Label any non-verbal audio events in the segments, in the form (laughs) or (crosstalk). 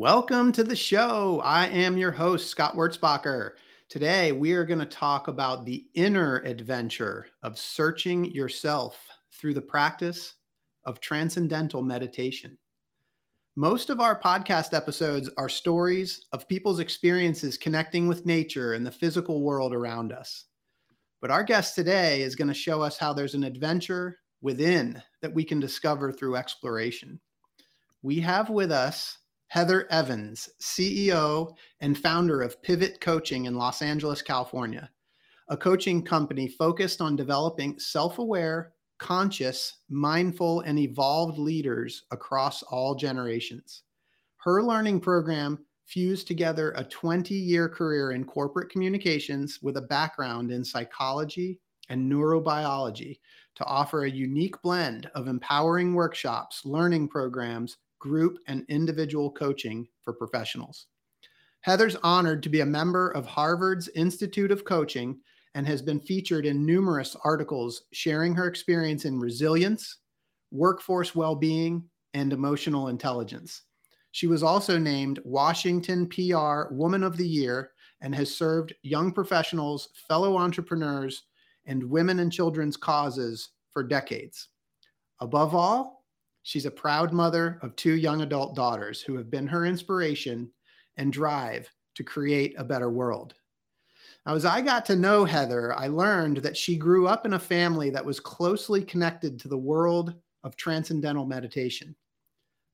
Welcome to the show. I am your host, Scott Wurzbacher. Today, we are going to talk about the inner adventure of searching yourself through the practice of transcendental meditation. Most of our podcast episodes are stories of people's experiences connecting with nature and the physical world around us. But our guest today is going to show us how there's an adventure within that we can discover through exploration. We have with us Heather Evans, CEO and founder of Pivot Coaching in Los Angeles, California, a coaching company focused on developing self aware, conscious, mindful, and evolved leaders across all generations. Her learning program fused together a 20 year career in corporate communications with a background in psychology and neurobiology to offer a unique blend of empowering workshops, learning programs, group, and individual coaching for professionals. Heather's honored to be a member of Harvard's Institute of Coaching and has been featured in numerous articles sharing her experience in resilience, workforce well being, and emotional intelligence. She was also named Washington PR Woman of the Year and has served young professionals, fellow entrepreneurs, and women and children's causes for decades. Above all, She's a proud mother of two young adult daughters who have been her inspiration and drive to create a better world. Now, as I got to know Heather, I learned that she grew up in a family that was closely connected to the world of transcendental meditation.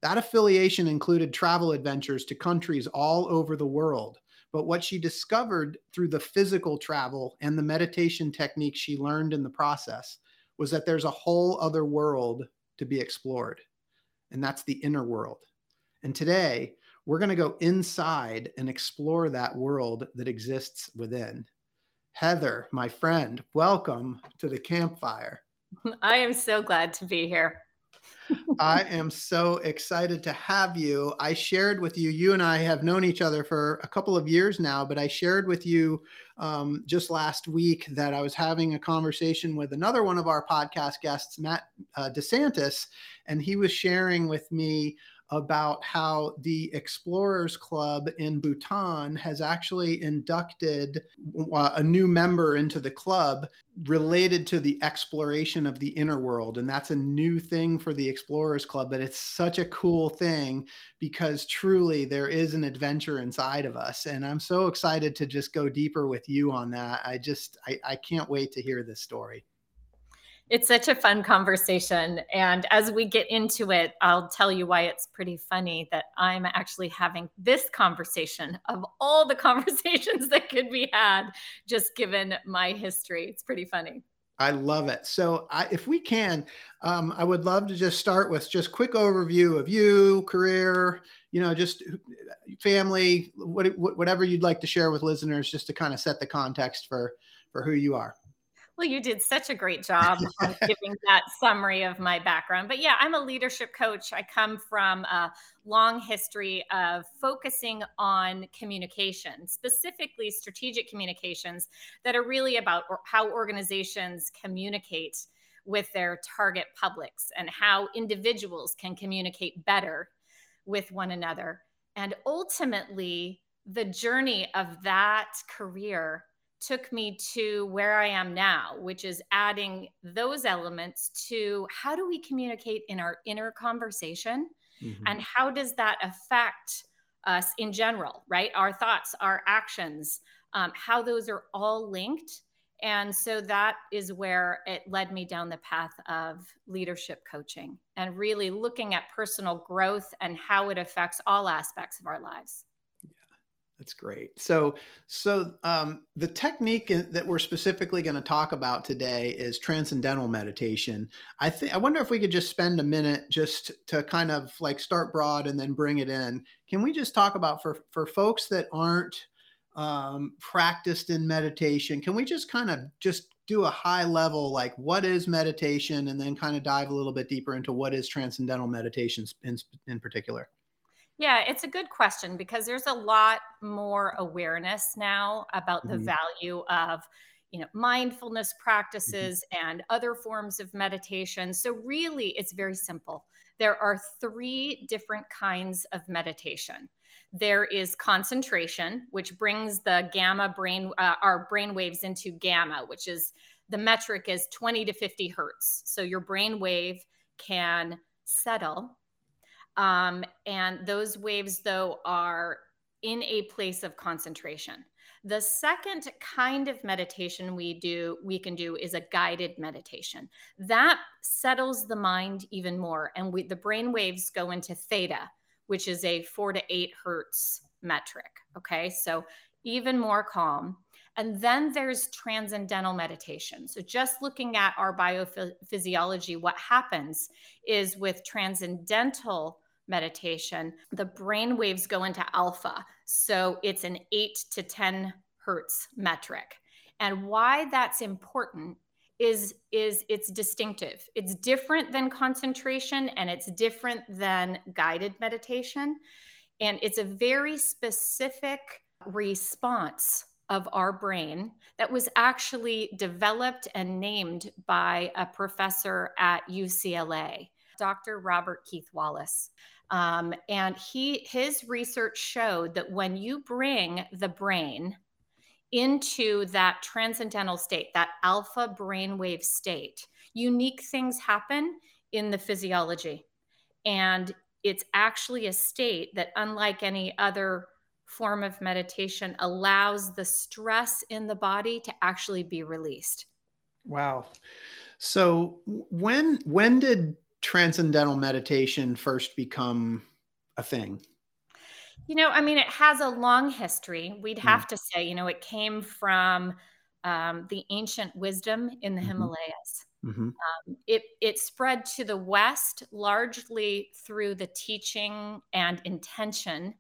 That affiliation included travel adventures to countries all over the world. But what she discovered through the physical travel and the meditation techniques she learned in the process was that there's a whole other world to be explored, and that's the inner world. And today, we're going to go inside and explore that world that exists within. Heather, my friend, welcome to the campfire. (laughs) I am so glad to be here. I am so excited to have you. I shared with you, you and I have known each other for a couple of years now, but I shared with you um, just last week that I was having a conversation with another one of our podcast guests, Matt uh, DeSantis, and he was sharing with me about how the Explorers Club in Bhutan has actually inducted uh, a new member into the club related to the exploration of the inner world. And that's a new thing for the Explorers Club, but it's such a cool thing because truly there is an adventure inside of us. And I'm so excited to just go deeper with you on that. I just, I, I can't wait to hear this story. It's such a fun conversation. And as we get into it, I'll tell you why it's pretty funny that I'm actually having this conversation of all the (laughs) conversations that could be had, just given my history. It's pretty funny. I love it. So, I, if we can, um, I would love to just start with just quick overview of you, career, you know, just family, what, whatever you'd like to share with listeners, just to kind of set the context for for who you are. Well, you did such a great (laughs) job of giving that summary of my background. But yeah, I'm a leadership coach. I come from a long history of focusing on communication, specifically strategic communications that are really about how organizations communicate with their target publics and how individuals can communicate better with one another. And ultimately, the journey of that career took me to where I am now, which is adding those elements to how do we communicate in our inner conversation mm-hmm. and how does that affect us in general, right? Our thoughts, our actions, um, how those are all linked. And so that is where it led me down the path of leadership coaching and really looking at personal growth and how it affects all aspects of our lives. That's great. So, so um, the technique that we're specifically going to talk about today is transcendental meditation. I think I wonder if we could just spend a minute just to kind of like start broad and then bring it in. Can we just talk about for for folks that aren't um, practiced in meditation. Can we just kind of just do a high level, like what is meditation, and then kind of dive a little bit deeper into what is transcendental meditation in, in particular? Yeah, it's a good question because there's a lot more awareness now about the mm-hmm. value of you know mindfulness mm-hmm. practices mm-hmm. and other forms of meditation. So really it's very simple. There are three different kinds of meditation. There is concentration, which brings the gamma brain uh, our brain waves into gamma, which is the metric is 20 to 50 hertz. So your brain wave can settle um, and those waves, though, are in a place of concentration. The second kind of meditation we do, we can do is a guided meditation. That settles the mind even more. And we, the brain waves go into theta, which is a four to eight hertz metric. Okay. So even more calm. And then there's transcendental meditation. So, just looking at our biophysiology, what happens is with transcendental meditation, the brain waves go into alpha. So it's an eight to 10 hertz metric. And why that's important is is it's distinctive. It's different than concentration and it's different than guided meditation. And it's a very specific response of our brain that was actually developed and named by a professor at UCLA, Dr. Robert Keith Wallace. Um, and he his research showed that when you bring the brain into that transcendental state, that alpha brainwave state, unique things happen in the physiology. And it's actually a state that, unlike any other form of meditation, allows the stress in the body to actually be released. Wow. So when when did transcendental meditation first become a thing? You know, I mean, it has a long history. We'd hmm. have mm. to say, you know, it came from um, the ancient wisdom in the mm-hmm. Himalayas. Mm-hmm. Um, it it spread to the West largely through the teaching and intention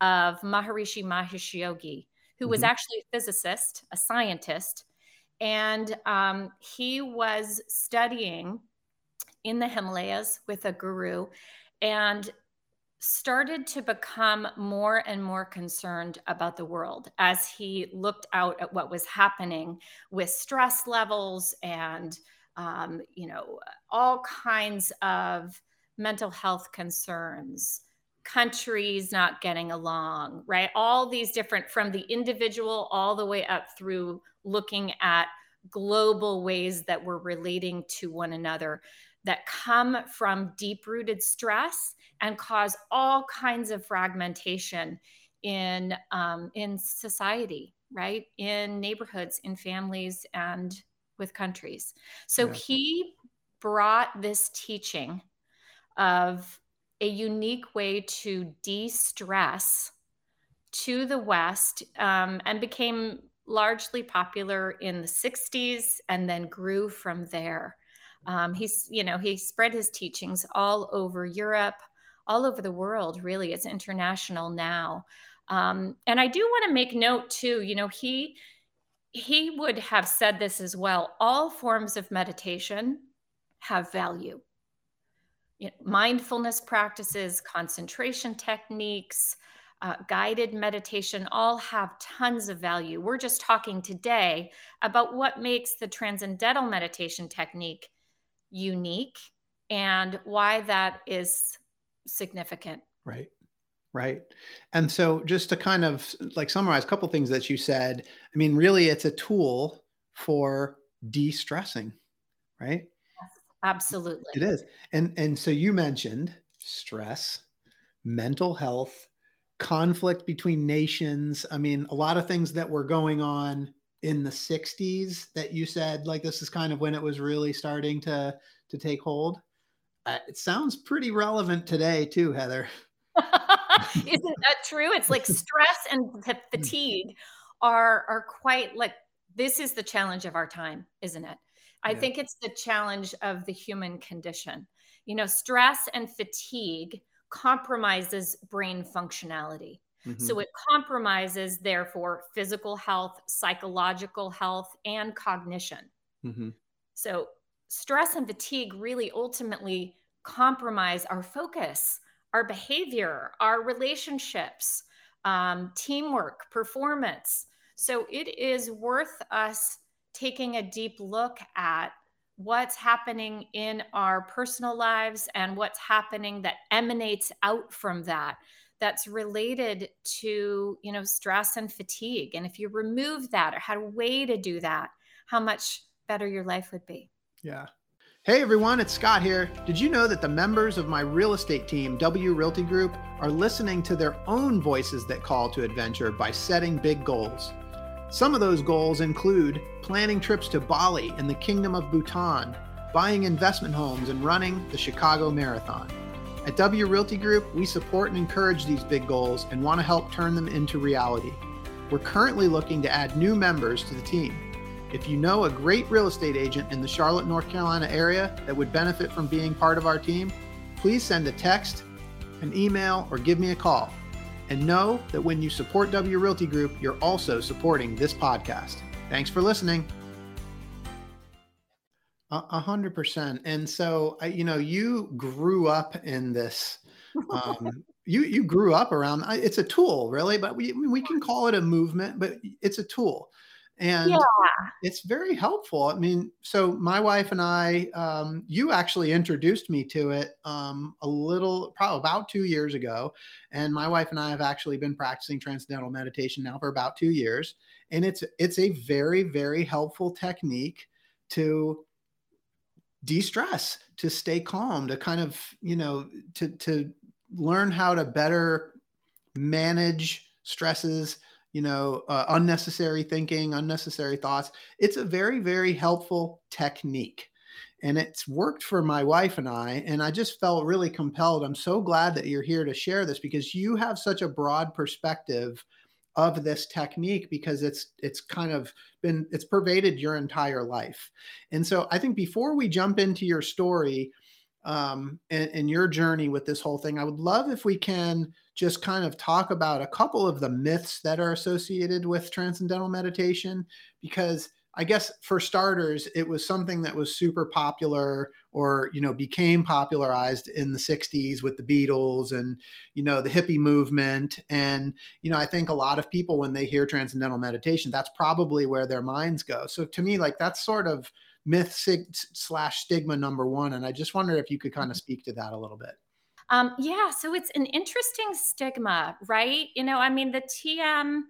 of Maharishi Mahesh Yogi, who mm-hmm. was actually a physicist, a scientist, and um, he was studying in the Himalayas with a guru and started to become more and more concerned about the world as he looked out at what was happening with stress levels and um, you know all kinds of mental health concerns countries not getting along right? All these different from the individual all the way up through looking at global ways that we're relating to one another that come from deep rooted stress and cause all kinds of fragmentation in um, in society right? In neighborhoods in families and with countries. So yeah. he brought this teaching of a unique way to de-stress to the west um, and became largely popular in the 60s and then grew from there um, he's, you know, he spread his teachings all over Europe, all over the world, really. It's international now. Um, and I do want to make note too, you know, he he would have said this as well. All forms of meditation have value. You know, mindfulness practices, concentration techniques, uh, guided meditation all have tons of value. We're just talking today about what makes the transcendental meditation technique unique and why that is significant. Right. Right. And so just to kind of like summarize a couple things that you said, I mean, really it's a tool for de-stressing, right? Absolutely. It is. And and so you mentioned stress, mental health, conflict between nations. I mean, a lot of things that were going on in the 60s that you said like this is kind of when it was really starting to to take hold? Uh, it sounds pretty relevant today too heather. (laughs) (laughs) Isn't that true? It's like stress and fatigue are are quite like this is the challenge of our time isn't it? I yeah. think it's the challenge of the human condition. You know stress and fatigue compromises brain functionality Mm-hmm. So it compromises, therefore, physical health, psychological health, and cognition. Mm-hmm. So stress and fatigue really ultimately compromise our focus, our behavior, our relationships, um, teamwork, performance. So it is worth us taking a deep look at what's happening in our personal lives and what's happening that emanates out from that that's related to you know stress and fatigue and if you remove that or had a way to do that how much better your life would be yeah Hey everyone, it's Scott here. Did you know that the members of my real estate team, W Realty Group, are listening to their own voices that call to adventure by setting big goals? Some of those goals include planning trips to Bali and the Kingdom of Bhutan, buying investment homes, and running the Chicago Marathon. At W Realty Group, we support and encourage these big goals and want to help turn them into reality. We're currently looking to add new members to the team. If you know a great real estate agent in the Charlotte, North Carolina area that would benefit from being part of our team, please send a text, an email, or give me a call. And know that when you support W Realty Group, you're also supporting this podcast. Thanks for listening. A hundred percent. And so, you know, you grew up in this. (laughs) Um, you you grew up around. It's a tool, really, but we we can call it a movement, but it's a tool and yeah. it's very helpful i mean so my wife and i um, you actually introduced me to it um, a little probably about two years ago and my wife and i have actually been practicing transcendental meditation now for about two years and it's it's a very very helpful technique to de-stress to stay calm to kind of you know to to learn how to better manage stresses you know, uh, unnecessary thinking, unnecessary thoughts. It's a very, very helpful technique. And it's worked for my wife and I. And I just felt really compelled. I'm so glad that you're here to share this because you have such a broad perspective of this technique because it's it's kind of been it's pervaded your entire life. And so i think before we jump into your story um, and, and your journey with this whole thing i would love if we can just kind of talk about a couple of the myths that are associated with transcendental meditation because I guess for starters, it was something that was super popular or, you know, became popularized in the 60s with the Beatles and, you know, the hippie movement. And, you know, I think a lot of people, when they hear transcendental meditation, that's probably where their minds go. So to me, like that's sort of myth slash stigma number one. And I just wonder if you could kind of mm-hmm. speak to that a little bit. Um, yeah, so it's an interesting stigma, right? You know, I mean, the TM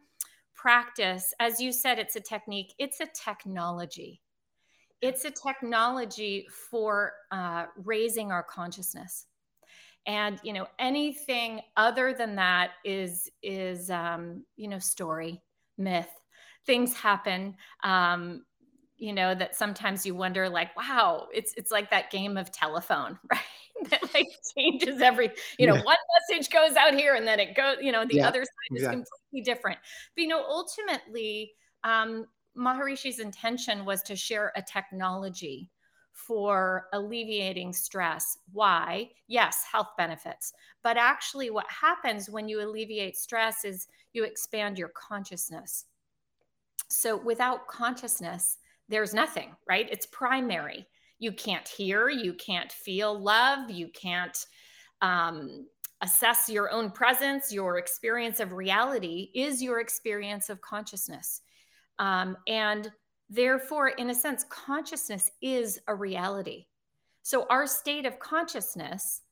practice, as you said, it's a technique, it's a technology. It's a technology for uh, raising our consciousness. And you know, anything other than that is is um, you know story, myth. Things happen. Um, you know that sometimes you wonder like wow it's it's like that game of telephone (laughs) right? That like changes every you know yeah. one message goes out here and then it goes you know the yeah. other side is completely different. But you know ultimately um maharishi's intention was to share a technology for alleviating stress. Why? Yes health benefits. But actually what happens when you alleviate stress is you expand your consciousness. So without consciousness there's nothing right it's primary you can't hear, you can't feel love, you can't um, assess your own presence. Your experience of reality is your experience of consciousness. Um, and therefore, in a sense, consciousness is a reality. So, our state of consciousness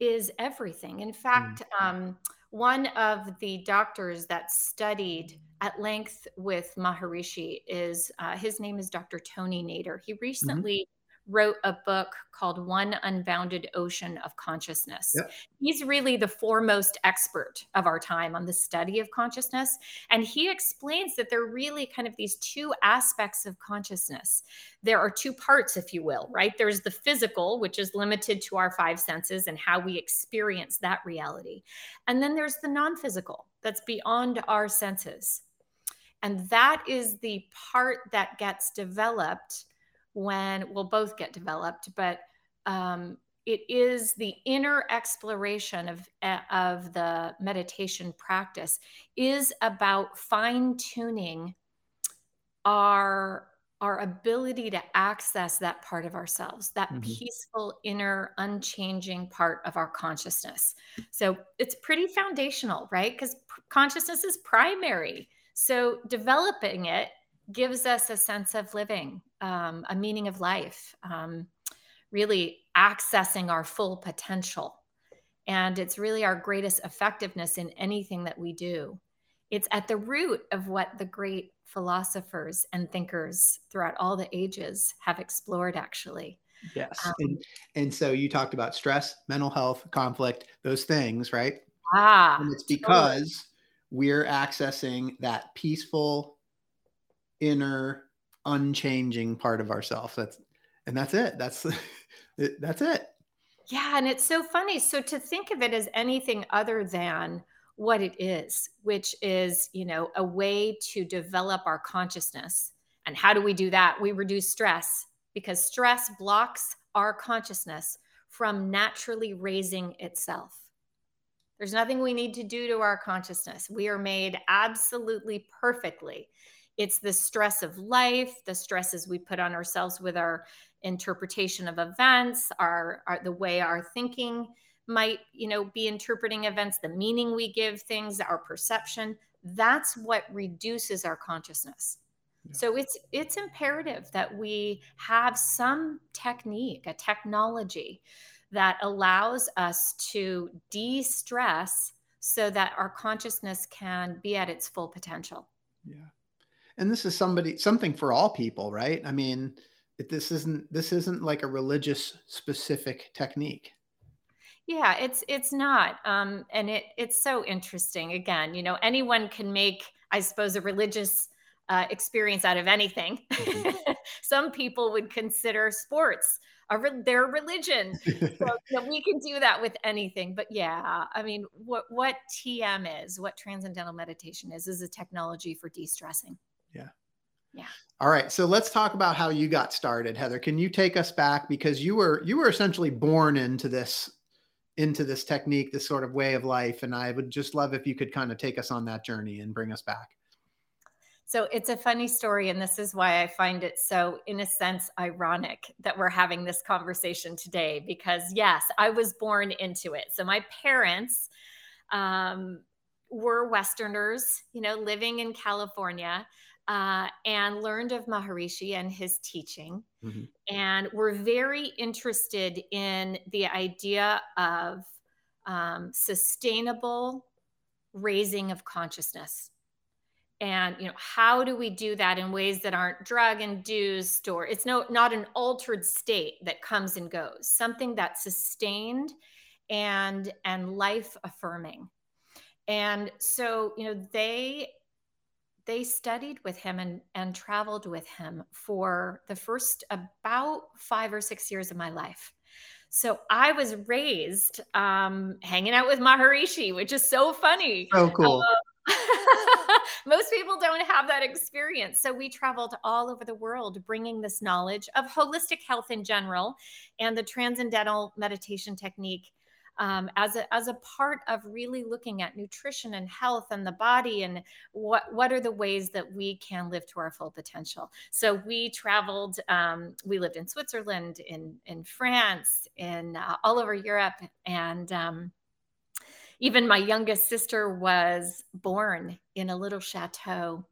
is everything. In fact, mm. um, one of the doctors that studied at length with Maharishi is uh, his name is Dr. Tony Nader. He mm-hmm. recently wrote a book called One Unbounded Ocean of Consciousness. Yep. He's really the foremost expert of our time on the study of consciousness. And he explains that there are really kind of these two aspects of consciousness. There are two parts, if you will, right? There's the physical, which is limited to our five senses and how we experience that reality. And then there's the non physical, that's beyond our senses. And that is the part that gets developed when we'll both get developed, but um, it is the inner exploration of, eh, of the meditation practice is about fine tuning our our ability to access that part of ourselves, that mm-hmm. peaceful, inner, unchanging part of our consciousness. So it's pretty foundational, right? Because consciousness is primary. So developing it gives us a sense of living, um, a meaning of life, um, really accessing our full potential. And it's really our greatest effectiveness in anything that we do. It's at the root of what the great philosophers and thinkers throughout all the ages have explored, actually. Yes. Um, and, and so you talked about stress, mental health, conflict, those things, right? Ah. And it's because totally. we're accessing that peaceful, inner, unchanging part of ourselves. That's and that's it. That's (laughs) that's it. Yeah, and it's so funny. So to think of it as anything other than what it is, which is, you know, a way to develop our consciousness. And how do we do that? We reduce stress because stress blocks our consciousness from naturally raising itself. There's nothing we need to do to our consciousness. We are made absolutely perfectly. It's the stress of life, the stresses we put on ourselves with our interpretation of events, our, our the way our thinking might you know be interpreting events the meaning we give things our perception that's what reduces our consciousness. Yeah. so it's it's imperative that we have some technique a technology that allows us to de-stress so that our consciousness can be at its full potential. Yeah and this is somebody something for all people right i mean this isn't this isn't like a religious specific technique yeah, it's it's not, um, and it it's so interesting. Again, you know, anyone can make, I suppose, a religious uh, experience out of anything. Mm-hmm. (laughs) Some people would consider sports a re- their religion. (laughs) so, you know, we can do that with anything. But yeah, I mean, what what TM is, what transcendental meditation is, is a technology for de-stressing. Yeah. Yeah. All right. So let's talk about how you got started, Heather. Can you take us back because you were you were essentially born into this into this technique, this sort of way of life. And I would just love if you could kind of take us on that journey and bring us back. So it's a funny story. And this is why I find it so, in a sense, ironic that we're having this conversation today. Because, yes, I was born into it. So my parents um, were Westerners, you know, living in California uh, and learned of Maharishi and his teaching. Mm-hmm. And were very interested in the idea of um, sustainable raising of consciousness. And you know, how do we do that in ways that aren't drug induced or it's no not an altered state that comes and goes, something that's sustained and and life affirming. And so, you know, they they studied with him and, and traveled with him for the first about five or six years of my life. So I was raised um, hanging out with Maharishi, which is so funny. Oh, cool. Uh, (laughs) most people don't have that experience. So we traveled all over the world bringing this knowledge of holistic health in general and the transcendental meditation technique um, as a as a part of really looking at nutrition and health and the body and what what are the ways that we can live to our full potential. So we traveled. Um, we lived in Switzerland, in in France, in uh, all over Europe, and um, even my youngest sister was born in a little chateau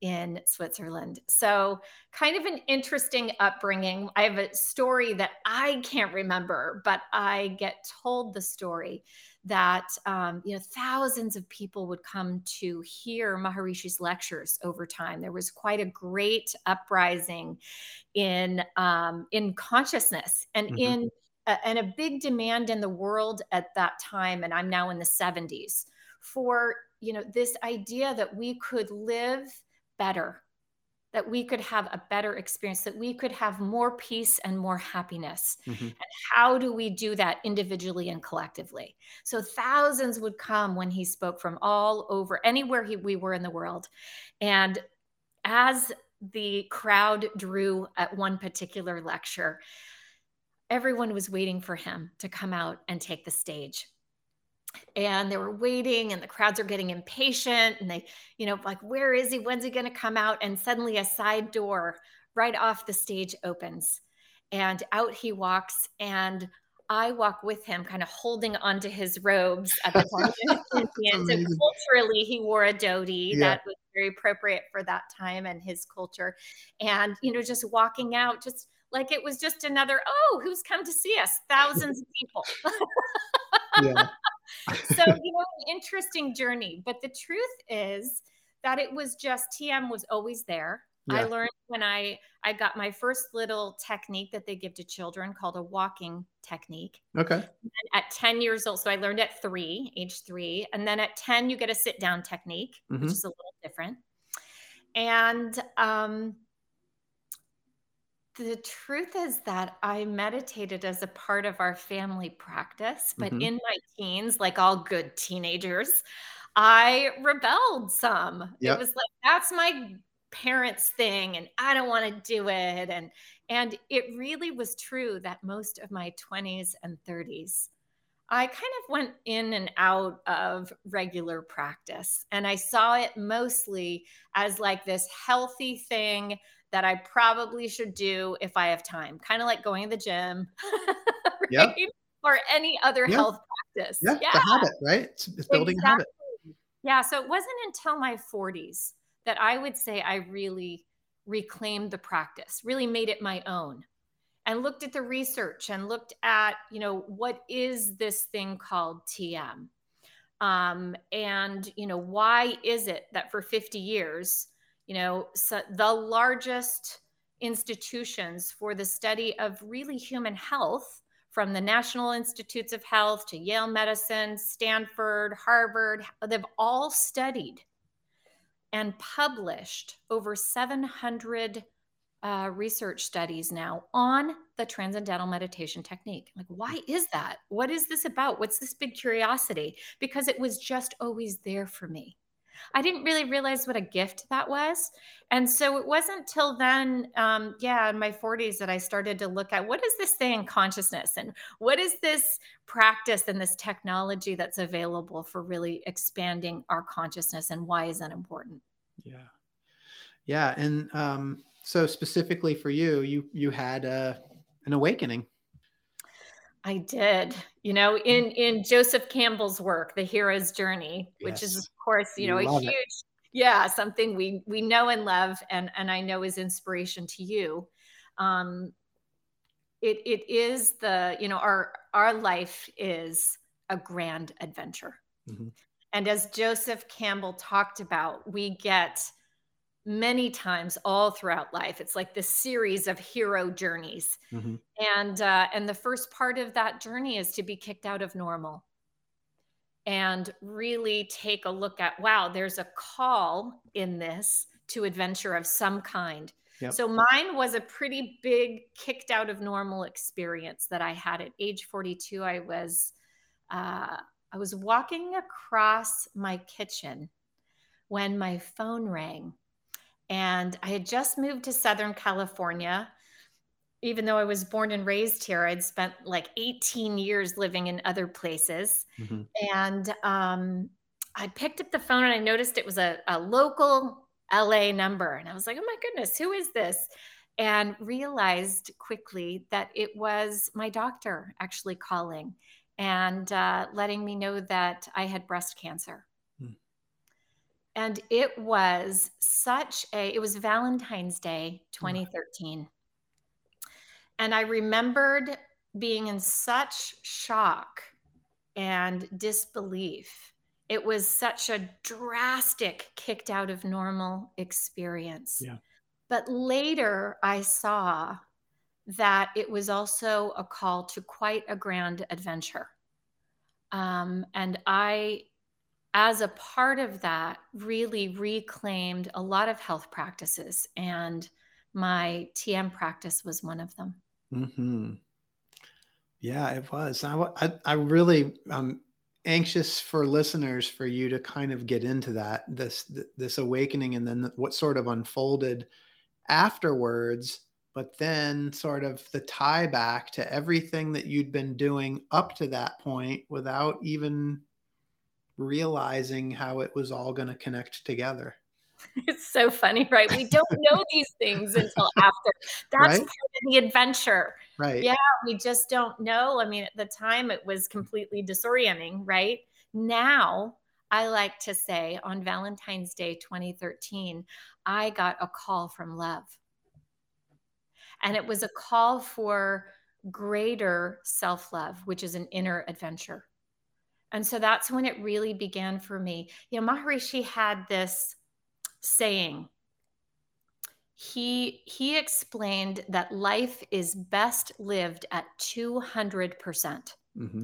in Switzerland. So, kind of an interesting upbringing. I have a story that I can't remember, but I get told the story that um, you know thousands of people would come to hear Maharishi's lectures over time. There was quite a great uprising in um, in consciousness and mm-hmm. in uh, and a big demand in the world at that time. And I'm now in the 70s for you know this idea that we could live better, that we could have a better experience, that we could have more peace and more happiness. Mm-hmm. And how do we do that individually and collectively? So thousands would come when he spoke from all over, anywhere he, we were in the world. And as the crowd drew at one particular lecture, everyone was waiting for him to come out and take the stage and they were waiting and the crowds are getting impatient and they you know like where is he when's he going to come out and suddenly a side door right off the stage opens and out he walks and I walk with him, kind of holding onto his robes at the time. (laughs) so culturally, he wore a dhoti yeah. that was very appropriate for that time and his culture. And you know, just walking out, just like it was just another, oh, who's come to see us? Thousands of people. yeah. So, you know, an interesting journey. But the truth is that it was just TM was always there. Yeah. I learned when I I got my first little technique that they give to children called a walking technique. Okay. And at 10 years old, so I learned at 3, age 3, and then at 10 you get a sit down technique, mm-hmm. which is a little different. And um the truth is that I meditated as a part of our family practice, but mm-hmm. in my teens, like all good teenagers, I rebelled some. Yep. It was like, that's my parents thing and I don't want to do it. And and it really was true that most of my 20s and 30s, I kind of went in and out of regular practice. And I saw it mostly as like this healthy thing that I probably should do if I have time, kind of like going to the gym, (laughs) right? Or any other health practice. Yeah, yeah. the habit, right? It's, it's building exactly. a habit. Yeah. So it wasn't until my 40s that I would say I really reclaimed the practice, really made it my own and looked at the research and looked at, you know, what is this thing called TM? Um, and, you know, why is it that for 50 years, you know, so the largest institutions for the study of really human health from the National Institutes of Health to Yale Medicine, Stanford, Harvard, they've all studied and published over 700 uh, research studies now on the transcendental meditation technique. Like, why is that? What is this about? What's this big curiosity? Because it was just always there for me. I didn't really realize what a gift that was. And so it wasn't till then, um, yeah, in my 40s, that I started to look at what is this thing consciousness and what is this practice and this technology that's available for really expanding our consciousness and why is that important? Yeah. Yeah. And um, so specifically for you, you you had uh, an awakening. I did. You know, mm. in in Joseph Campbell's work, The Hero's Journey, which is of course, you know, a huge it. yeah, something we we know and love and and I know is inspiration to you. Um it it is the, you know, our our life is a grand adventure. Mm-hmm. And as Joseph Campbell talked about, we get many times all throughout life. It's like this series of hero journeys. Mm-hmm. And uh, and the first part of that journey is to be kicked out of normal and really take a look at wow, there's a call in this to adventure of some kind. Yep. So mine was a pretty big kicked out of normal experience that I had at age 42. I was uh, I was walking across my kitchen when my phone rang and I had just moved to Southern California. Even though I was born and raised here, I'd spent like 18 years living in other places. Mm-hmm. And um, I picked up the phone and I noticed it was a, a local LA number. And I was like, oh my goodness, who is this? And realized quickly that it was my doctor actually calling and uh, letting me know that I had breast cancer and it was such a it was valentine's day 2013 and i remembered being in such shock and disbelief. It was such a drastic kicked out of normal experience. Yeah. but later i saw that it was also a call to quite a grand adventure. Um, and i as a part of that, really reclaimed a lot of health practices, and my TM practice was one of them. Mm-hmm. Yeah, it was. I, I, I really, I'm anxious for listeners for you to kind of get into that this this awakening, and then what sort of unfolded afterwards. but then sort of the tie back to everything that you'd been doing up to that point without even realizing how it was all going to connect together. (laughs) It's so funny, right? We don't (laughs) know these things until after. That's right? part of the adventure. Right. Yeah, we just don't know. I mean, at the time it was completely disorienting, right? Now, I like to say on Valentine's Day 2013, I got a call from love. And it was a call for greater self love, which is an inner adventure. And so that's when it really began for me. You know, Maharishi had this saying. He he explained that life is best lived at 200%, percent mm hmm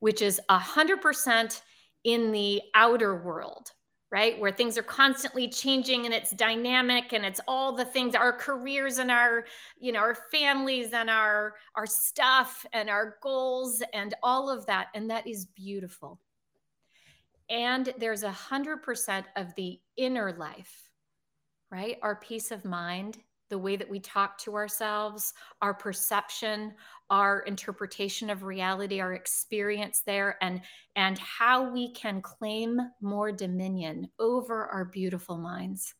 which is 100% in the outer world, right? Where things are constantly changing and it's dynamic and it's all the things, our careers and our, you know, our families and our our stuff and our goals and all of that. And that is beautiful and there's a hundred percent of the inner life right our peace of mind the way that we talk to ourselves our perception our interpretation of reality our experience there and and how we can claim more dominion over our beautiful minds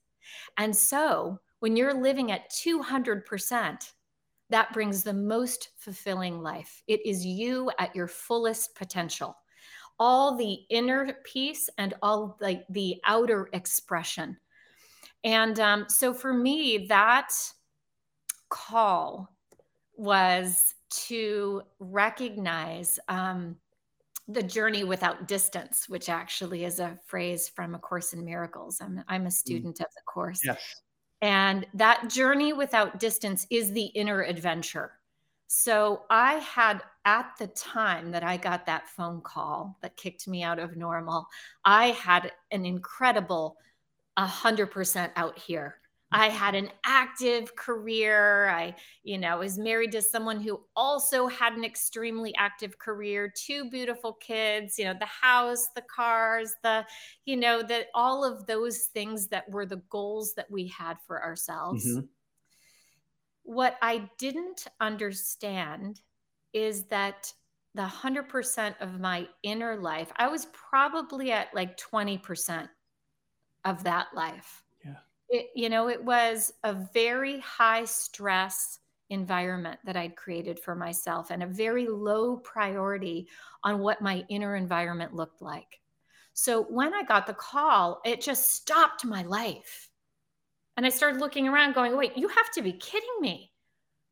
and so when you're living at 200% that brings the most fulfilling life it is you at your fullest potential all the inner peace and all the, the outer expression. And um, so for me, that call was to recognize um, the journey without distance, which actually is a phrase from A Course in Miracles. I'm, I'm a mm. student mm. of the course. Yes. And that journey without distance is the inner adventure. So I had at the time that I got that phone call that kicked me out of normal, I had an incredible 100% out here. I had an active career. I, you know, was married to someone who also had an extremely active career, two beautiful kids, you know, the house, the cars, the, you know, that all of those things that were the goals that we had for ourselves. Mm-hmm. What I didn't understand is that the 100% of my inner life, I was probably at like 20% of that life. Yeah. It, you know, it was a very high stress environment that I'd created for myself and a very low priority on what my inner environment looked like. So when I got the call, it just stopped my life. And I started looking around going, wait, you have to be kidding me.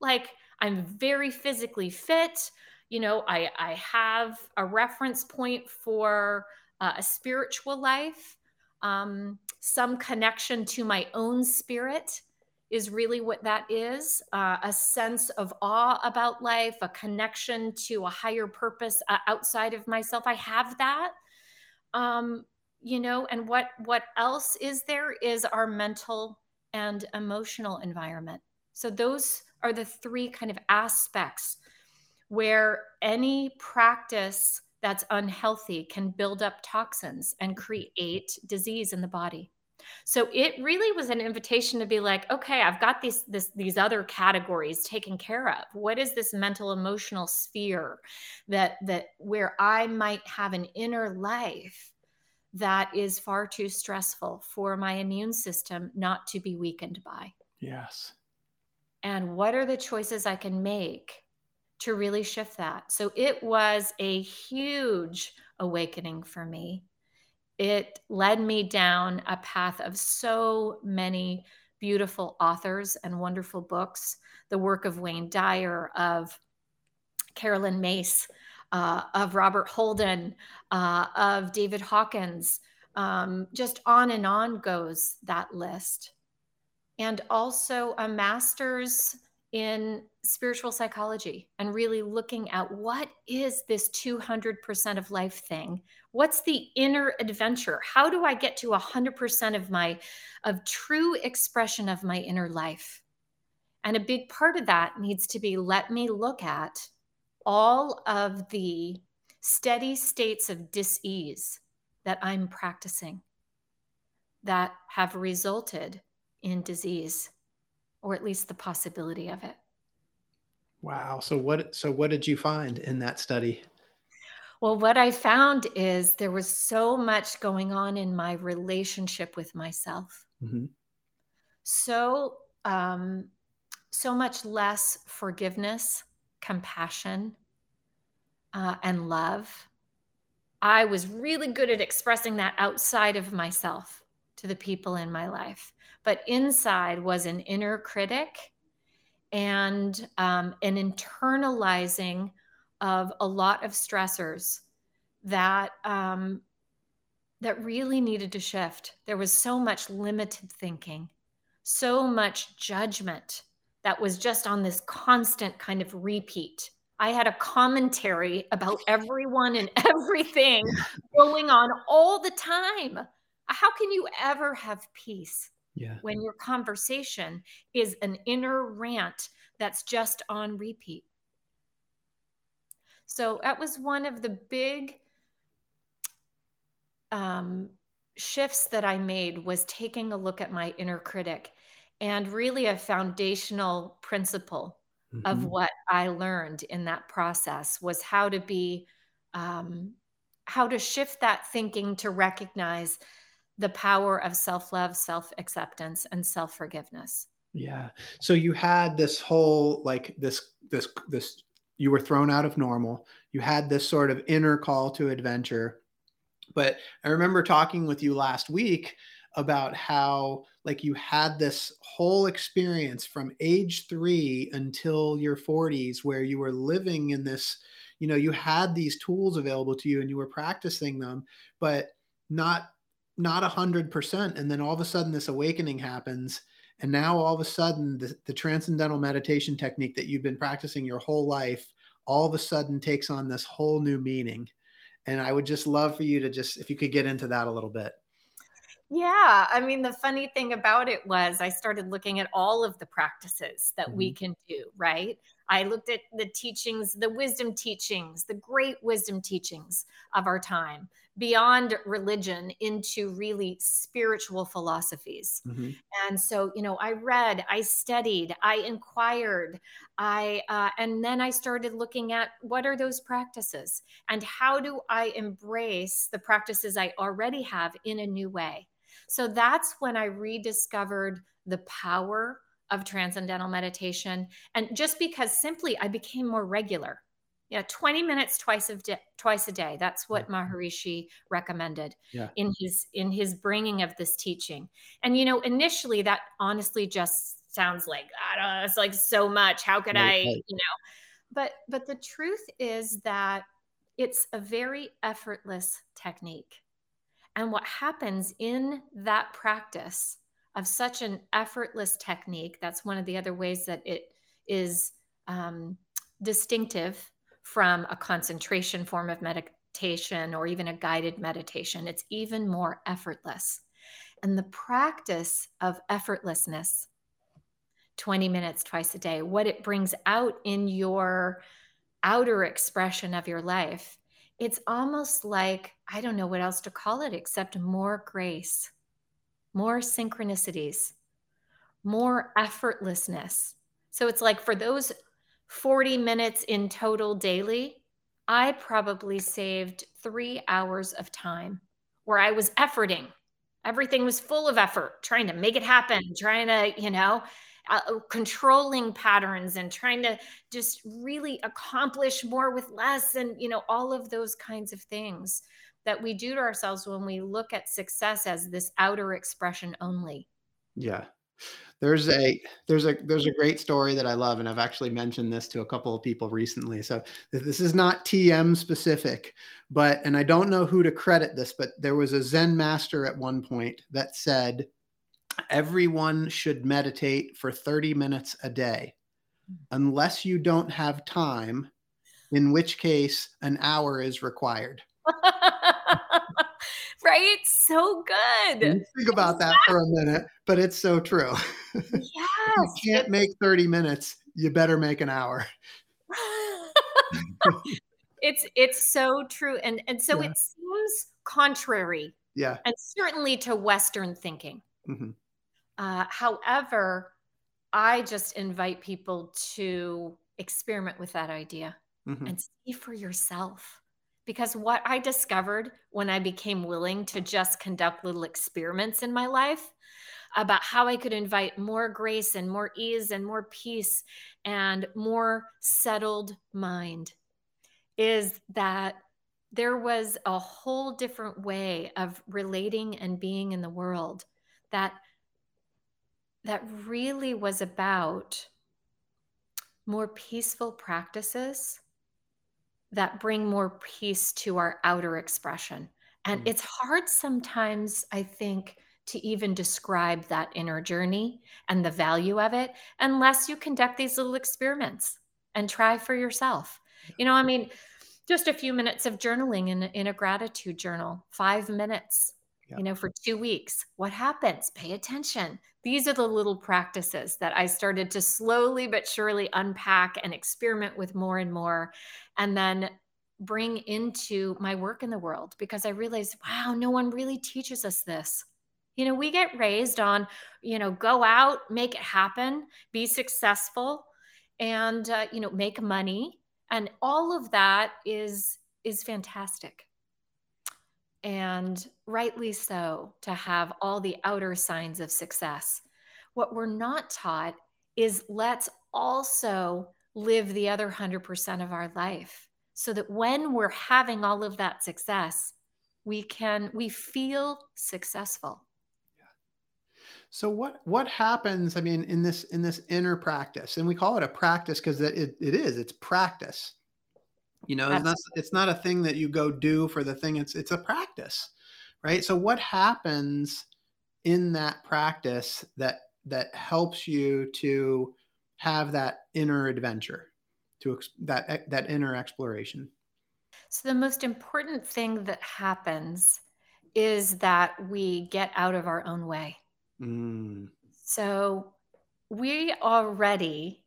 Like, I'm very physically fit. You know, I, I have a reference point for uh, a spiritual life, um, some connection to my own spirit is really what that is uh, a sense of awe about life, a connection to a higher purpose uh, outside of myself. I have that. Um, you know, and what what else is there is our mental and emotional environment. So those are the three kind of aspects where any practice that's unhealthy can build up toxins and mm-hmm. create disease in the body. So it really was an invitation to be like, okay, I've got these this, these other categories taken care of. What is this mental emotional sphere that that where I might have an inner life that is far too stressful for my immune system not to be weakened by? Yes and what are the choices I can make to really shift that. So it was a huge awakening for me. It led me down a path of so many beautiful authors and wonderful books. The work of Wayne Dyer, of Caroline Myss, uh, of Robert Holden, uh, of David Hawkins. Um, just on and on goes that list and also a master's in spiritual psychology and really looking at what is this 200% of life thing? What's the inner adventure? How do i get to 100% of my of true expression of my inner life? And a big part of that needs to be let me look at all of the steady states of dis-ease that i'm practicing that have resulted in disease. Or at least the possibility of it. Wow. So what so what did you find in that study? Well, what I found is there was so much going on in my relationship with myself. Mm-hmm. So um, so much less forgiveness, compassion, uh, and love. I was really good at expressing that outside of myself to the people in my life. But inside was an inner critic and um, an internalizing of a lot of stressors that um, that really needed to shift. There was so much limited thinking, so much judgment that was just on this constant kind of repeat. I had a commentary about everyone and (laughs) everything going on all the time. How can you ever have peace yeah. when your conversation is an inner rant that's just on repeat? So that was one of the big um, shifts that I made was taking a look at my inner critic and really a foundational principle mm-hmm. of what I learned in that process was how to be um, how to shift that thinking to recognize the power of self-love, self-acceptance and self-forgiveness. Yeah. So you had this whole like this this this you were thrown out of normal. You had this sort of inner call to adventure. But I remember talking with you last week about how like you had this whole experience from age 3 until your 40s where you were living in this you know you had these tools available to you and you were practicing them but not not a hundred percent and then all of a sudden this awakening happens and now all of a sudden the, the transcendental meditation technique that you've been practicing your whole life all of a sudden takes on this whole new meaning and i would just love for you to just if you could get into that a little bit yeah. I mean, the funny thing about it was I started looking at all of the practices that mm-hmm. we can do, right? I looked at the teachings, the wisdom teachings, the great wisdom teachings of our time, beyond religion into really spiritual philosophies. Mm-hmm. And so, you know, I read, I studied, I inquired, I, uh, and then I started looking at what are those practices and how do I embrace the practices I already have in a new way. So that's when I rediscovered the power of transcendental meditation. And just because simply I became more regular. Yeah, 20 minutes twice a day, twice a day. That's what Maharishi recommended yeah. in his in his bringing of this teaching. And you know, initially that honestly just sounds like I don't know, it's like so much. How could right, I, right. you know? But but the truth is that it's a very effortless technique. And what happens in that practice of such an effortless technique, that's one of the other ways that it is um, distinctive from a concentration form of meditation or even a guided meditation. It's even more effortless. And the practice of effortlessness, 20 minutes twice a day, what it brings out in your outer expression of your life it's almost like I don't know what else to call it except more grace, more synchronicities, more effortlessness. So it's like for those 40 minutes in total daily, I probably saved three hours of time where I was efforting. Everything was full of effort, trying to make it happen, trying to, you know, uh, uh, controlling patterns and trying to just really accomplish more with less and you know all of those kinds of things that we do to ourselves when we look at success as this outer expression only. Yeah. There's a there's a there's a great story that i love and i've actually mentioned this to a couple of people recently. So this is not tm specific but and i don't know who to credit this but there was a zen master at one point that said everyone should meditate for 30 minutes a day, unless you don't have time, in which case an hour is required. (laughs) right? So good. think about exactly. that for a minute, but it's so true. (laughs) Yes. you can't make 30 minutes, you better make an hour. (laughs) it's it's so true. And and so yeah. it seems contrary. Yeah. And certainly to Western thinking. Mm-hmm. Uh, however, I just invite people to experiment with that idea Mhm. and see for yourself. Because what I discovered when I became willing to just conduct little experiments in my life about how I could invite more grace and more ease and more peace and more settled mind is that there was a whole different way of relating and being in the world that that really was about more peaceful practices that bring more peace to our outer expression. And Mm. it's hard sometimes, I think, to even describe that inner journey and the value of it unless you conduct these little experiments and try for yourself. You know, I mean, just a few minutes of journaling in, in a gratitude journal, five minutes, Yeah. you know, for two weeks. What happens? Pay attention. These are the little practices that I started to slowly but surely unpack and experiment with more and more, and then bring into my work in the world because I realized, wow, no one really teaches us this. You know, we get raised on, you know, go out, make it happen, be successful, and uh, you know, make money, and all of that is is fantastic and rightly so to have all the outer signs of success. What we're not taught is let's also live the other 100% of our life so that when we're having all of that success, we can we feel successful. So what what happens? I mean, in this in this inner practice, and we call it a practice because it, it is it's practice. You know, it's not it's not a thing that you go do for the thing. It's it's a practice, right? So what happens in that practice that that helps you to have that inner adventure, to ex- that that inner exploration? So the most important thing that happens is that we get out of our own way. Mm, So we already,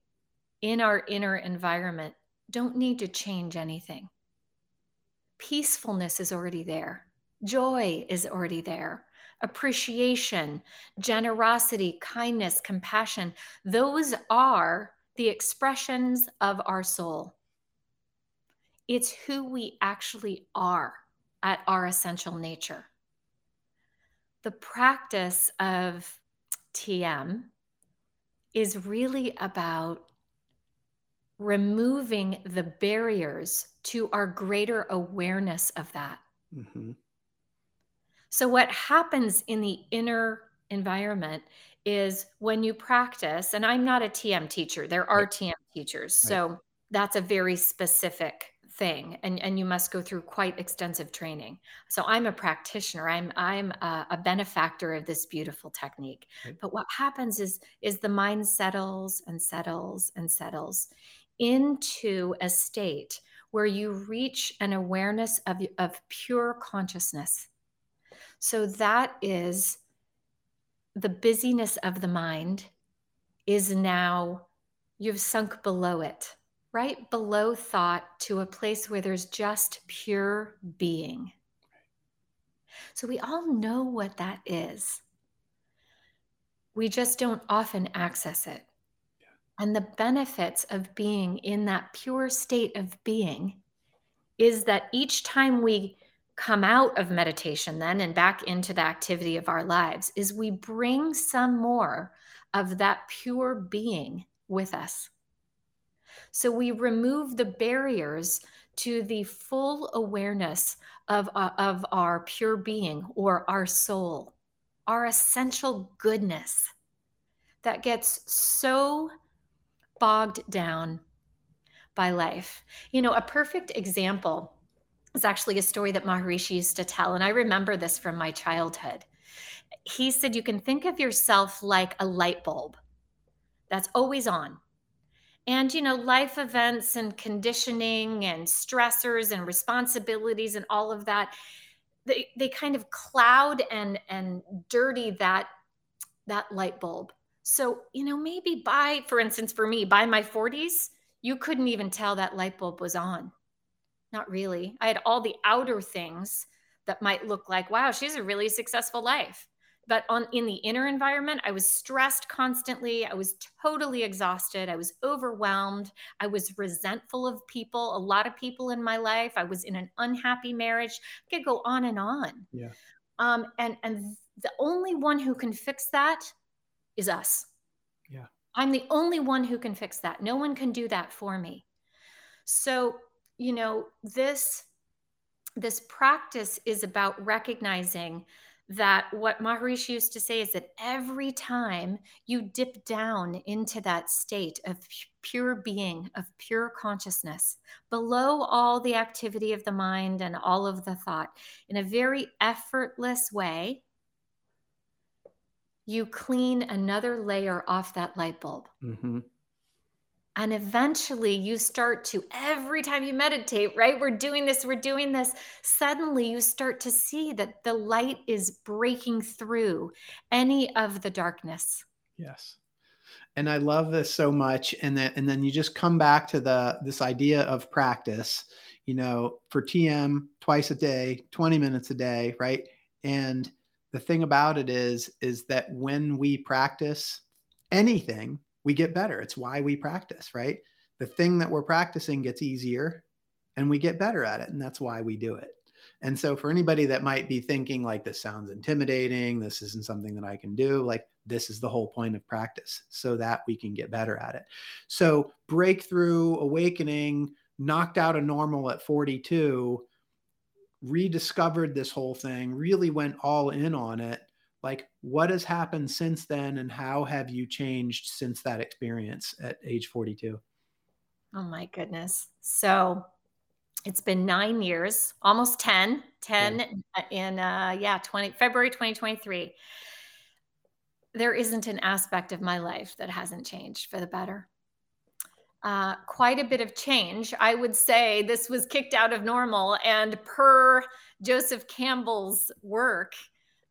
in our inner environment, don't need to change anything. Peacefulness is already there, joy is already there, appreciation, generosity, kindness, compassion. Those are the expressions of our soul. It's who we actually are at our essential nature the practice of TM is really about removing the barriers to our greater awareness of that. mhm. So, what happens in the inner environment is when you practice, and I'm not a TM teacher, there are Right. TM teachers. Right. So, that's a very specific thing and, and you must go through quite extensive training so i'm a practitioner i'm i'm a, a benefactor of this beautiful technique Right. but what happens is is the mind settles and settles and settles into a state where you reach an awareness of, of pure consciousness so that is the busyness of the mind is now you've sunk below it right below thought to a place where there's just pure being. So we all know what that is. We just don't often access it. And the benefits of being in that pure state of being is that each time we come out of meditation then and back into the activity of our lives is we bring some more of that pure being with us. So we remove the barriers to the full awareness of, uh, of our pure being or our soul, our essential goodness that gets so bogged down by life. You know, a perfect example is actually a story that Maharishi used to tell, and I remember this from my childhood. He said, You can think of yourself like a light bulb that's always on and you know life events and conditioning and stressors and responsibilities and all of that they, they kind of cloud and and dirty that that light bulb so you know maybe by for instance for me by my 40s you couldn't even tell that light bulb was on. Not really. I had all the outer things that might look like wow she's a really successful life. But on in the inner environment i was stressed constantly. I was totally exhausted. I was overwhelmed. I was resentful of people a lot of people in my life. I was in an unhappy marriage. I could go on and on. Yeah. Um and and the only one who can fix that is us. Yeah. I'm the only one who can fix that. No one can do that for me. So you know this this practice is about recognizing that what Maharishi used to say is that every time you dip down into that state of pure being, of pure consciousness, below all the activity of the mind and all of the thought, in a very effortless way, you clean another layer off that light bulb. Mm-hmm. And eventually you start to, every time you meditate, right? We're doing this, we're doing this. Suddenly you start to see that the light is breaking through any of the darkness. Yes. And I love this so much. And then, and then you just come back to the, this idea of practice, you know, for TM twice a day, 20 minutes a day, right? And the thing about it is, is that when we practice anything, we get better. It's why we practice, right? The thing that we're practicing gets easier and we get better at it. And that's why we do it. And so, for anybody that might be thinking, like, this sounds intimidating, this isn't something that I can do, like, this is the whole point of practice so that we can get better at it. So, breakthrough, awakening, knocked out of normal at 42, rediscovered this whole thing, really went all in on it. Like what has happened since then and how have you changed since that experience at age 42 oh my goodness. So it's been nine years almost 10 10 yeah. in uh yeah 20 february 2023 there isn't an aspect of my life that hasn't changed for the better uh, quite a bit of change. I would say this was kicked out of normal. And per Joseph Campbell's work,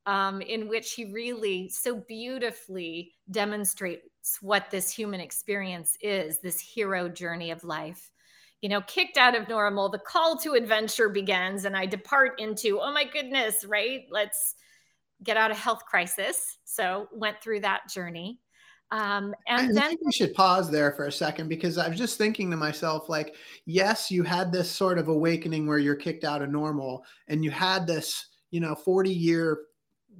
um, in which he really so beautifully demonstrates what this human experience is this hero journey of life. You know, kicked out of normal, the call to adventure begins, and I depart into, oh my goodness, right? Let's get out of health crisis. So, went through that journey. Um, and I then we should pause there for a second because I was just thinking to myself, like, yes, you had this sort of awakening where you're kicked out of normal, and you had this, you know, 40 year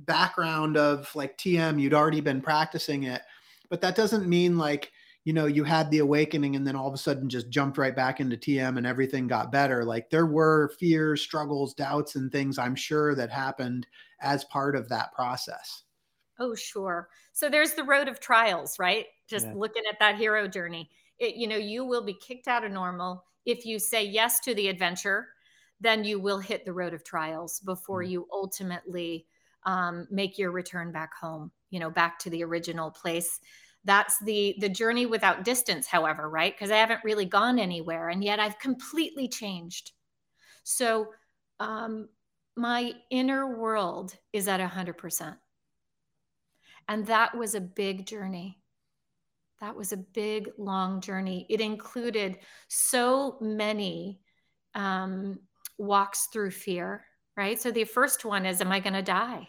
background of like TM, you'd already been practicing it, but that doesn't mean like, you know, you had the awakening and then all of a sudden just jumped right back into TM and everything got better. Like there were fears, struggles, doubts, and things I'm sure that happened as part of that process. Oh, sure. So there's the road of trials, right? Just yeah. looking at that hero journey. It, you know, you will be kicked out of normal. If you say yes to the adventure, then you will hit the road of trials before mm-hmm. you ultimately um, make your return back home you know back to the original place that's the the journey without distance however right because i haven't really gone anywhere and yet i've completely changed so um, my inner world is at 100% and that was a big journey that was a big long journey it included so many um, walks through fear right? So the first one is, am I going to die?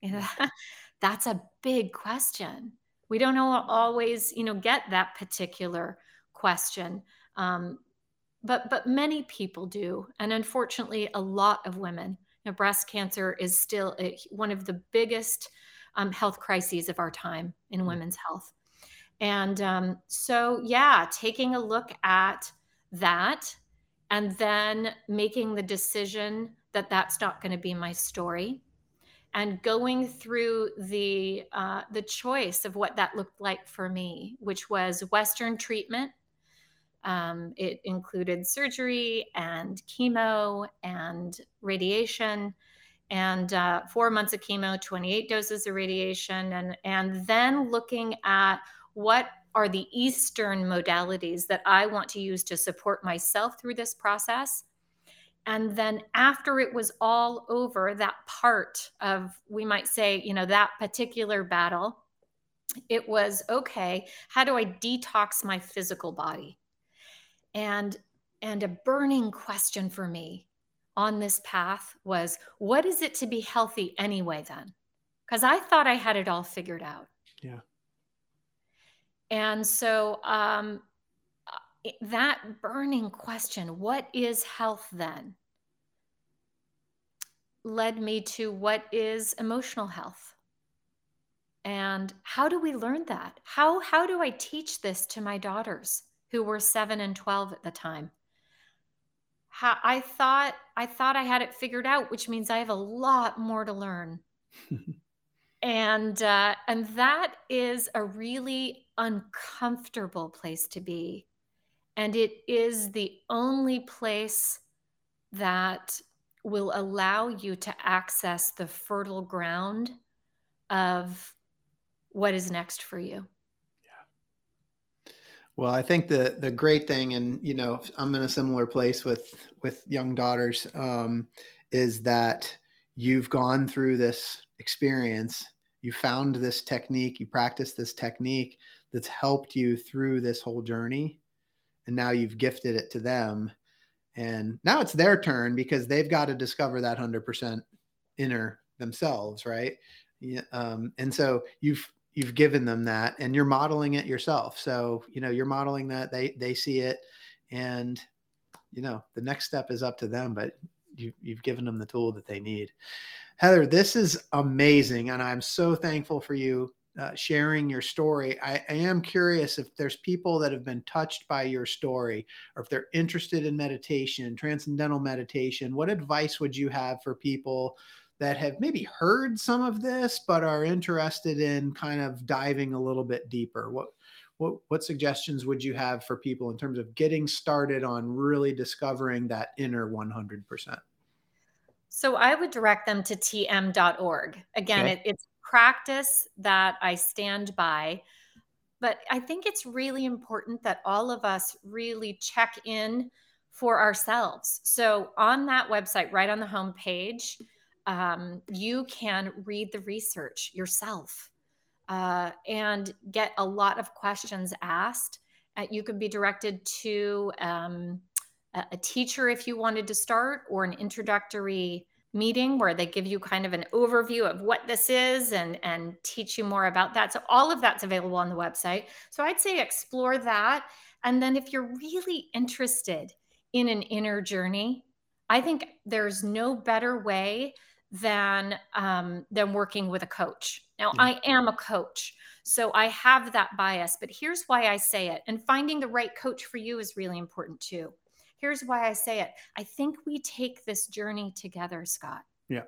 You know, (laughs) that's a big question. We don't always, you know, get that particular question. Um, but but many people do, and unfortunately, a lot of women. You know, breast cancer is still a, one of the biggest um, health crises of our time in mm-hmm. women's health. And um, so, yeah, taking a look at that and then making the decision that that's not going to be my story and going through the uh, the choice of what that looked like for me which was western treatment um, it included surgery and chemo and radiation and uh, four months of chemo 28 doses of radiation and and then looking at what are the eastern modalities that i want to use to support myself through this process. And then after it was all over that part of we might say you know that particular battle it was okay how do i detox my physical body? And and a burning question for me on this path was what is it to be healthy anyway then because I thought I had it all figured out. Yeah. And so um, that burning question, what is health then? led me to what is emotional health. And how do we learn that? How how do I teach this to my daughters who were 7 and 12 at the time? How, I thought I thought I had it figured out, which means I have a lot more to learn. (laughs) and uh, and that is a really uncomfortable place to be, and it is the only place that will allow you to access the fertile ground of what is next for you. Well, I think the the great thing, and you know, I'm in a similar place with with young daughters, um, is that you've gone through this experience, you found this technique, you practice this technique that's helped you through this whole journey, and now you've gifted it to them and now it's their turn because they've got to discover that 100% inner themselves, right? Um, and so you've you've given them that and you're modeling it yourself. So, you know, you're modeling that they they see it and you know, the next step is up to them, but you you've given them the tool that they need. Heathere, this is amazing and I'm so thankful for you uh, sharing your story. I, I, am curious if there's people that have been touched by your story or if they're interested in meditation, transcendental meditation. What advice would you have for people that have maybe heard some of this but are interested in kind of diving a little bit deeper? What what, what suggestions would you have for people in terms of getting started on really discovering that inner 100%? So I would direct them to tm.org. Again, okay. it, it's practice that I stand by. But I think it's really important that all of us really check in for ourselves. So on that website, right on the home page, um, you can read the research yourself uh, and get a lot of questions asked. Uh, you can be directed to um, a, teacher if you wanted to start, or an introductory meeting where they give you kind of an overview of what this is and and teach you more about that. So all of that's available on the website. So i'd say explore that. And then if you're really interested in an inner journey i think there's no better way than um, than working with a coach now yeah. i am a coach so i have that bias but here's why i say it and finding the right coach for you is really important too here's why I say it. I think we take this journey together, Scott. Yeah.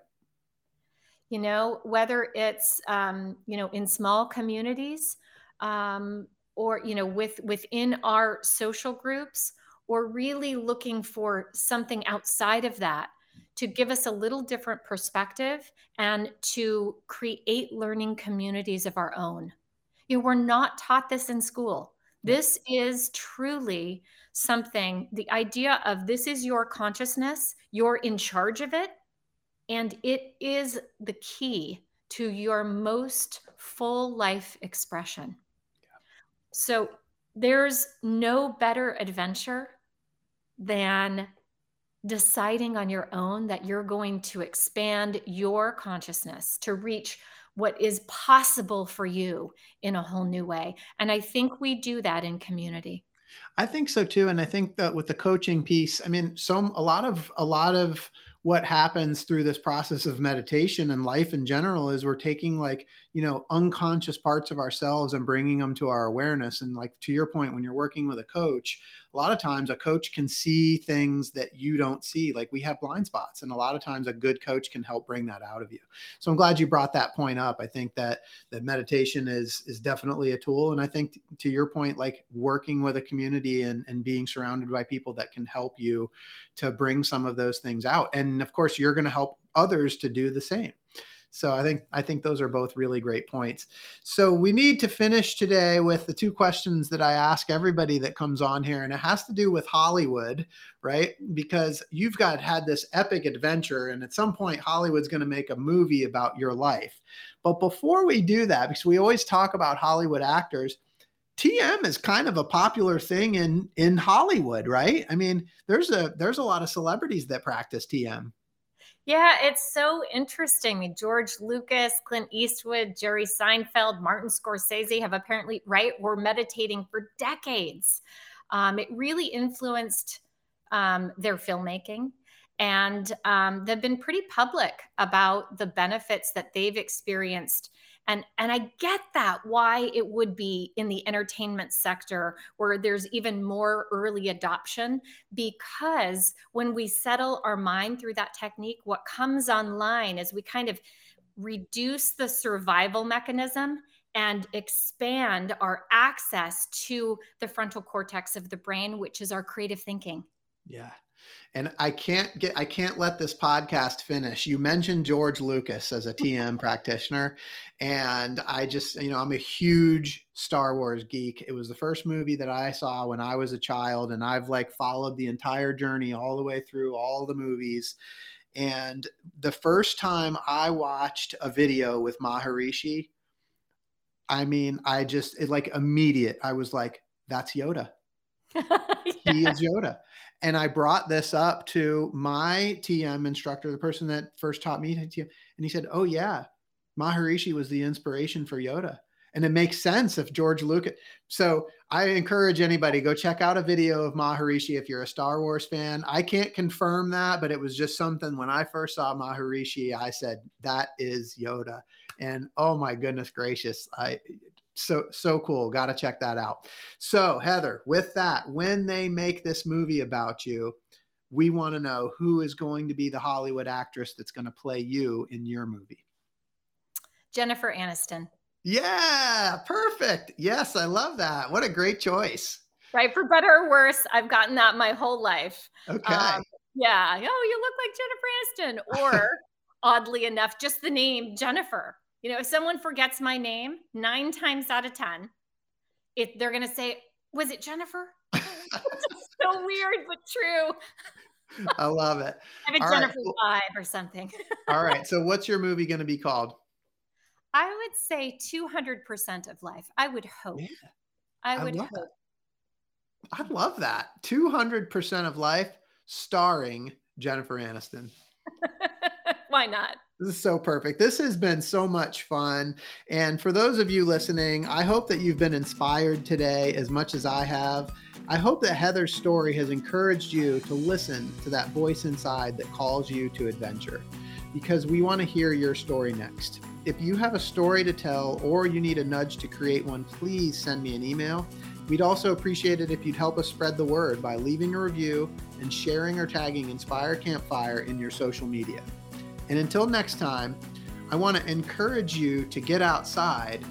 You know, whether it's um, you know in small communities, um, or you know with within our social groups, or really looking for something outside of that to give us a little different perspective and to create learning communities of our own. You know, we're not taught this in school. This is truly something, the idea of this is your consciousness, you're in charge of it, and it is the key to your most full life expression. Yeah. So there's no better adventure than deciding on your own that you're going to expand your consciousness to reach what is possible for you in a whole new way. And I think we do that in community. I think so too. And I think that with the coaching piece, I mean, some a lot of a lot of what happens through this process of meditation and life in general is we're taking like you know unconscious parts of ourselves and bringing them to our awareness. And like to your point when you're working with a coach a lot of times a coach can see things that you don't see. Like we have blind spots and a lot of times a good coach can help bring that out of you. So i'm glad you brought that point up. I think that that meditation is is definitely a tool. And i think to your point like working with a community and and being surrounded by people that can help you to bring some of those things out. And of course you're going to help others to do the same so I think I think those are both really great points. So we need to finish today with the two questions that I ask everybody that comes on here, and it has to do with Hollywood, right? Because you've got had this epic adventure, and at some point Hollywood's going to make a movie about your life. But before we do that, because we always talk about Hollywood actors. TM is kind of a popular thing in in Hollywood, right? I mean, there's a there's a lot of celebrities that practice TM. Yeah, it's so interesting. George Lucas, Clint Eastwood, Jerry Seinfeld, Martin Scorsese have apparently, right, were meditating for decades. Um, it really influenced um, their filmmaking. And um, they've been pretty public about the benefits that they've experienced and and i get that why it would be in the entertainment sector where there's even more early adoption because when we settle our mind through that technique what comes online is we kind of reduce the survival mechanism and expand our access to the frontal cortex of the brain which is our creative thinking. Yeah and I can't get I can't let this podcast finish. You mentioned George Lucas as a TM (laughs) practitioner and I just you know I'm a huge Star Wars geek. It was the first movie that I saw when I was a child and I've like followed the entire journey all the way through all the movies. And the first time I watched a video with Maharishi, I mean, I just it like immediate. I was like, that's Yoda. yeah. (laughs) He is Yoda. And I brought this up to my TM instructor, the person that first taught me TM, and he said, "Oh yeah, Maharishi was the inspiration for Yoda." And it makes sense if George Lucas. So I encourage anybody go check out a video of Maharishi if you're a Star Wars fan. I can't confirm that, but it was just something when I first saw Maharishi, I said that is Yoda. And oh my goodness gracious, I so so cool. Got to check that out. So Heathere with that when they make this movie about you we want to know who is going to be the hollywood actress that's going to play you in your movie. Jennifer aniston. Yeah perfect. Yes i love that. What a great choice. Right for better or worse i've gotten that my whole life. Okay. Um, yeah. Oh you look like jennifer aniston. Or (laughs) oddly enough just the name jennifer you know, if someone forgets my name nine times out of 10, if they're going to say, was it Jennifer? (laughs) so weird, but true. I love it. I (laughs) have a All Jennifer right. vibe or something. (laughs) All right. So what's your movie going to be called? I would say 200% of life. I would hope. Yeah. I would I hope. That. I love that. 200% of life starring Jennifer Aniston. Why not? This is so perfect. This has been so much fun. And for those of you listening, I hope that you've been inspired today as much as I have. I hope that Heathere's story has encouraged you to listen to that voice inside that calls you to adventure because we want to hear your story next. If you have a story to tell or you need a nudge to create one, please send me an email. We'd also appreciate it if you'd help us spread the word by leaving a review and sharing or tagging Inspire Campfire in your social media. And until next time, I want to encourage you to get outside,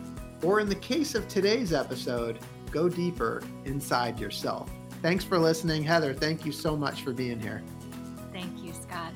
or in the case of today's episode, go deeper inside yourself. Thanks for listening. Heathere, thank you so much for being here. Thank you, Scott.